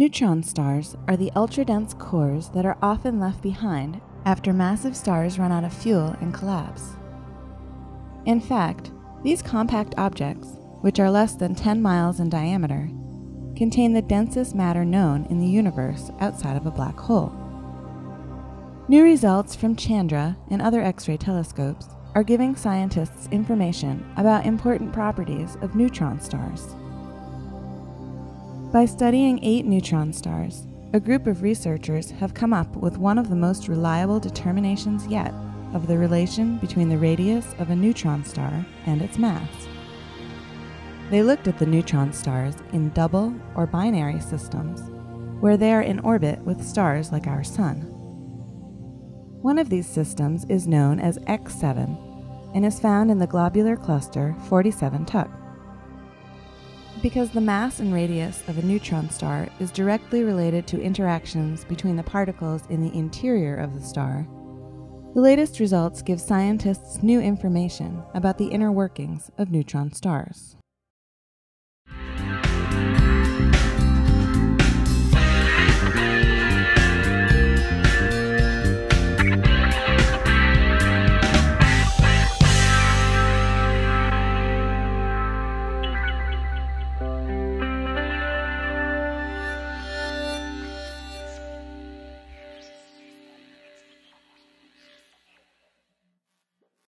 Neutron stars are the ultra dense cores that are often left behind after massive stars run out of fuel and collapse. In fact, these compact objects, which are less than 10 miles in diameter, contain the densest matter known in the universe outside of a black hole. New results from Chandra and other X ray telescopes are giving scientists information about important properties of neutron stars. By studying eight neutron stars, a group of researchers have come up with one of the most reliable determinations yet of the relation between the radius of a neutron star and its mass. They looked at the neutron stars in double or binary systems, where they are in orbit with stars like our Sun. One of these systems is known as X7 and is found in the globular cluster 47 Tuc. Because the mass and radius of a neutron star is directly related to interactions between the particles in the interior of the star, the latest results give scientists new information about the inner workings of neutron stars.